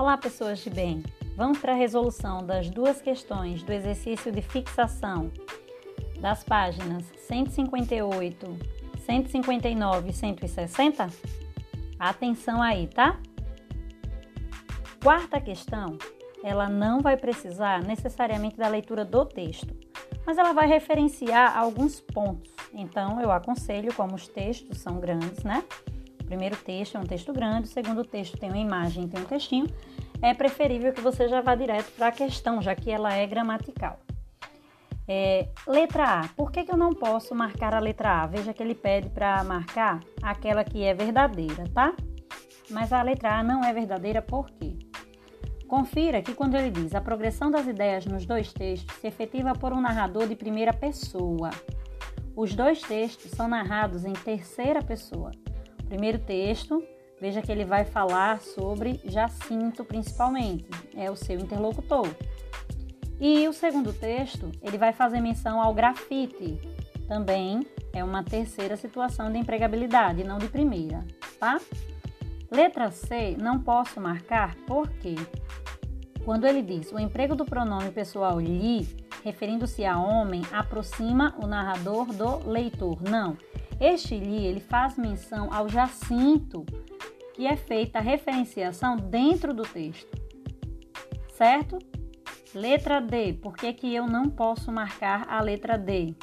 Olá, pessoas de bem. Vamos para a resolução das duas questões do exercício de fixação das páginas 158, 159 e 160? Atenção aí, tá? Quarta questão, ela não vai precisar necessariamente da leitura do texto, mas ela vai referenciar alguns pontos. Então, eu aconselho, como os textos são grandes, né? Primeiro texto é um texto grande, o segundo texto tem uma imagem, tem um textinho. É preferível que você já vá direto para a questão, já que ela é gramatical. É, letra A. Por que, que eu não posso marcar a letra A? Veja que ele pede para marcar aquela que é verdadeira, tá? Mas a letra A não é verdadeira por quê? Confira que quando ele diz a progressão das ideias nos dois textos se efetiva por um narrador de primeira pessoa. Os dois textos são narrados em terceira pessoa. Primeiro texto, veja que ele vai falar sobre Jacinto principalmente, é o seu interlocutor. E o segundo texto, ele vai fazer menção ao grafite, também é uma terceira situação de empregabilidade, não de primeira, tá? Letra C, não posso marcar porque quando ele diz o emprego do pronome pessoal lhe, referindo-se a homem, aproxima o narrador do leitor. Não. Este lhe, ele faz menção ao Jacinto, que é feita a referenciação dentro do texto. Certo? Letra D. Por que, que eu não posso marcar a letra D?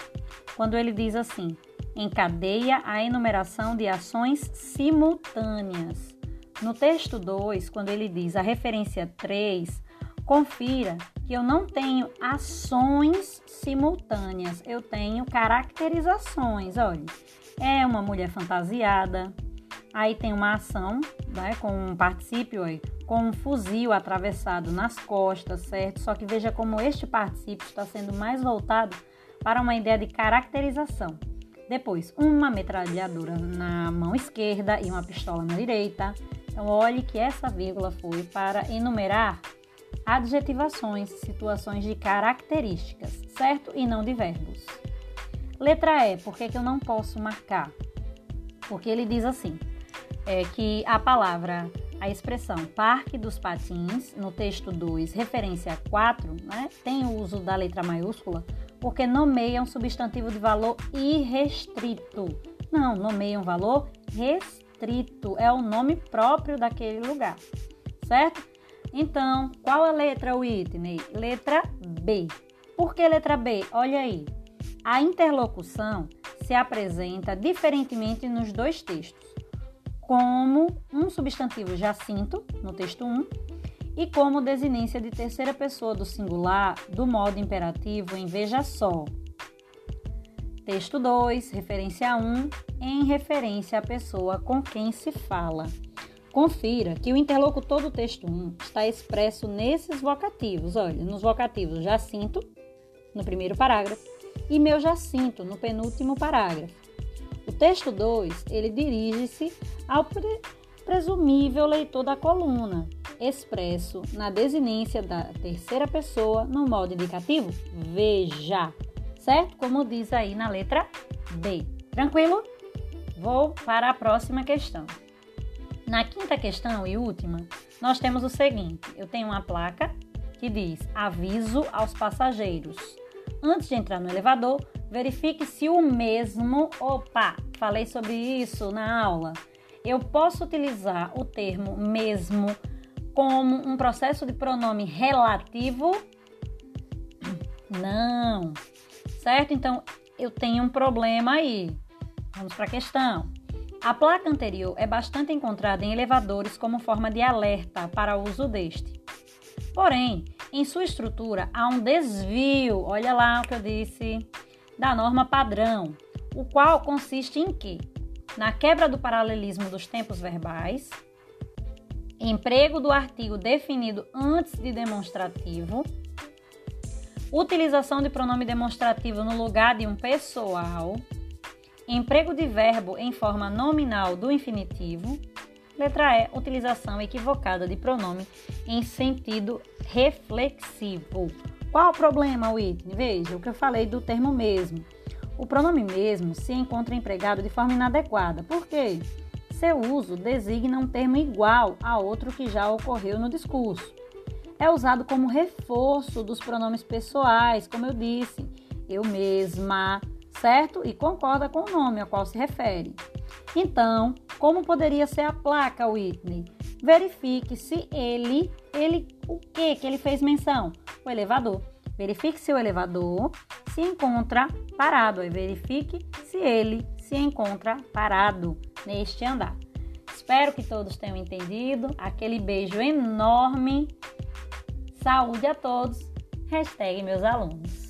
Quando ele diz assim: encadeia a enumeração de ações simultâneas. No texto 2, quando ele diz a referência 3, Confira que eu não tenho ações simultâneas, eu tenho caracterizações. Olha, é uma mulher fantasiada, aí tem uma ação né, com um particípio aí, com um fuzil atravessado nas costas, certo? Só que veja como este particípio está sendo mais voltado para uma ideia de caracterização. Depois, uma metralhadora na mão esquerda e uma pistola na direita. Então, olhe que essa vírgula foi para enumerar adjetivações, situações de características, certo? E não de verbos. Letra E, por que, que eu não posso marcar? Porque ele diz assim, é, que a palavra, a expressão Parque dos Patins, no texto 2, referência 4, né, tem o uso da letra maiúscula porque nomeia um substantivo de valor irrestrito. Não, nomeia um valor restrito, é o nome próprio daquele lugar, certo? Então, qual a letra, Whitney? Letra B. Por que letra B? Olha aí. A interlocução se apresenta diferentemente nos dois textos, como um substantivo Jacinto, no texto 1, e como desinência de terceira pessoa do singular do modo imperativo em veja só. Texto 2, referência 1, em referência à pessoa com quem se fala. Confira que o interlocutor do texto 1 está expresso nesses vocativos. Olha, nos vocativos Jacinto, no primeiro parágrafo, e meu Jacinto, no penúltimo parágrafo. O texto 2, ele dirige-se ao pre presumível leitor da coluna, expresso na desinência da terceira pessoa no modo indicativo veja, certo? Como diz aí na letra B. Tranquilo? Vou para a próxima questão. Na quinta questão e última, nós temos o seguinte: eu tenho uma placa que diz aviso aos passageiros. Antes de entrar no elevador, verifique se o mesmo. Opa, falei sobre isso na aula. Eu posso utilizar o termo mesmo como um processo de pronome relativo? Não. Certo? Então, eu tenho um problema aí. Vamos para a questão. A placa anterior é bastante encontrada em elevadores como forma de alerta para o uso deste. Porém, em sua estrutura há um desvio, olha lá o que eu disse, da norma padrão, o qual consiste em que? Na quebra do paralelismo dos tempos verbais, emprego do artigo definido antes de demonstrativo, utilização de pronome demonstrativo no lugar de um pessoal, Emprego de verbo em forma nominal do infinitivo. Letra E. Utilização equivocada de pronome em sentido reflexivo. Qual o problema, Whitney? Veja o que eu falei do termo mesmo. O pronome mesmo se encontra empregado de forma inadequada. Por quê? Seu uso designa um termo igual a outro que já ocorreu no discurso. É usado como reforço dos pronomes pessoais, como eu disse, eu mesma, certo? E concorda com o nome ao qual se refere. Então, como poderia ser a placa, Whitney? Verifique se ele, ele, o que que ele fez menção? O elevador. Verifique se o elevador se encontra parado. E verifique se ele se encontra parado neste andar. Espero que todos tenham entendido. Aquele beijo enorme. Saúde a todos. Hashtag meus alunos.